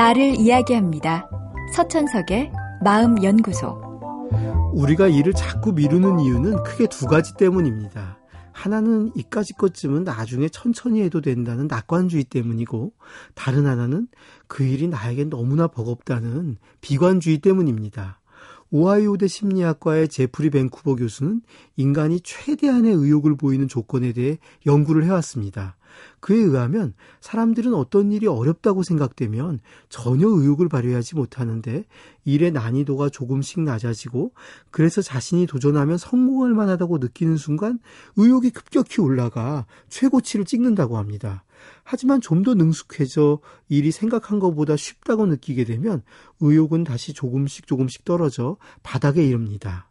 나를 이야기합니다. 서천석의 마음연구소. 우리가 일을 자꾸 미루는 이유는 크게 두 가지 때문입니다. 하나는 이까지 것쯤은 나중에 천천히 해도 된다는 낙관주의 때문이고, 다른 하나는 그 일이 나에겐 너무나 버겁다는 비관주의 때문입니다. 오하이오대 심리학과의 제프리 벤쿠버 교수는 인간이 최대한의 의욕을 보이는 조건에 대해 연구를 해왔습니다. 그에 의하면 사람들은 어떤 일이 어렵다고 생각되면 전혀 의욕을 발휘하지 못하는데 일의 난이도가 조금씩 낮아지고 그래서 자신이 도전하면 성공할 만하다고 느끼는 순간 의욕이 급격히 올라가 최고치를 찍는다고 합니다. 하지만 좀 더 능숙해져 일이 생각한 것보다 쉽다고 느끼게 되면 의욕은 다시 조금씩 조금씩 떨어져 바닥에 이릅니다.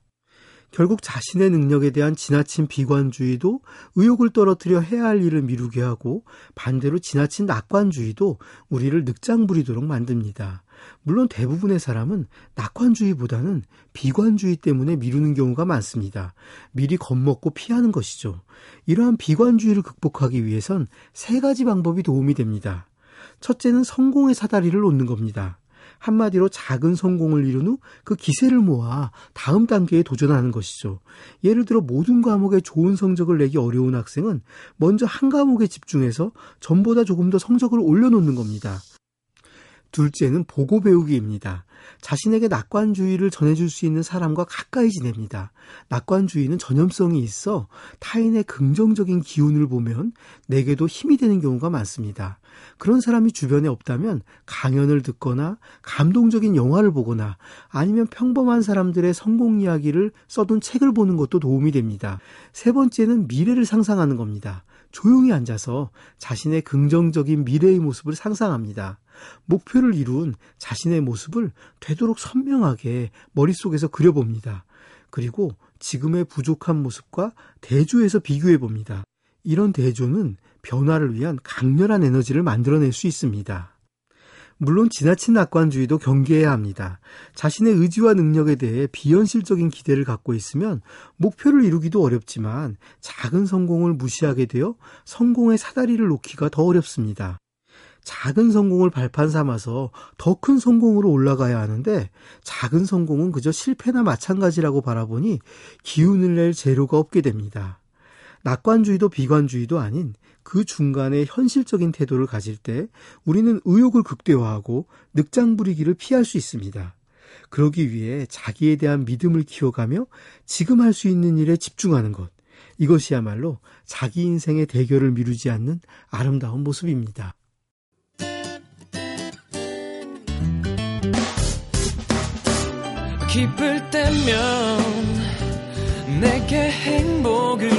결국 자신의 능력에 대한 지나친 비관주의도 의욕을 떨어뜨려 해야 할 일을 미루게 하고 반대로 지나친 낙관주의도 우리를 늑장 부리도록 만듭니다. 물론 대부분의 사람은 낙관주의보다는 비관주의 때문에 미루는 경우가 많습니다. 미리 겁먹고 피하는 것이죠. 이러한 비관주의를 극복하기 위해선 세 가지 방법이 도움이 됩니다. 첫째는 성공의 사다리를 놓는 겁니다. 한마디로 작은 성공을 이룬 후 그 기세를 모아 다음 단계에 도전하는 것이죠. 예를 들어 모든 과목에 좋은 성적을 내기 어려운 학생은 먼저 한 과목에 집중해서 전보다 조금 더 성적을 올려놓는 겁니다. 둘째는 보고 배우기입니다. 자신에게 낙관주의를 전해줄 수 있는 사람과 가까이 지냅니다. 낙관주의는 전염성이 있어 타인의 긍정적인 기운을 보면 내게도 힘이 되는 경우가 많습니다. 그런 사람이 주변에 없다면 강연을 듣거나 감동적인 영화를 보거나 아니면 평범한 사람들의 성공 이야기를 써둔 책을 보는 것도 도움이 됩니다. 세 번째는 미래를 상상하는 겁니다. 조용히 앉아서 자신의 긍정적인 미래의 모습을 상상합니다. 목표를 이룬 자신의 모습을 되도록 선명하게 머릿속에서 그려봅니다. 그리고 지금의 부족한 모습과 대조해서 비교해 봅니다. 이런 대조는 변화를 위한 강렬한 에너지를 만들어낼 수 있습니다. 물론 지나친 낙관주의도 경계해야 합니다. 자신의 의지와 능력에 대해 비현실적인 기대를 갖고 있으면 목표를 이루기도 어렵지만 작은 성공을 무시하게 되어 성공의 사다리를 놓기가 더 어렵습니다. 작은 성공을 발판 삼아서 더 큰 성공으로 올라가야 하는데 작은 성공은 그저 실패나 마찬가지라고 바라보니 기운을 낼 재료가 없게 됩니다. 낙관주의도 비관주의도 아닌 그 중간에 현실적인 태도를 가질 때 우리는 의욕을 극대화하고 늑장 부리기를 피할 수 있습니다. 그러기 위해 자기에 대한 믿음을 키워가며 지금 할 수 있는 일에 집중하는 것. 이것이야말로 자기 인생의 대결을 미루지 않는 아름다운 모습입니다. 기쁠 때면 내게 행복을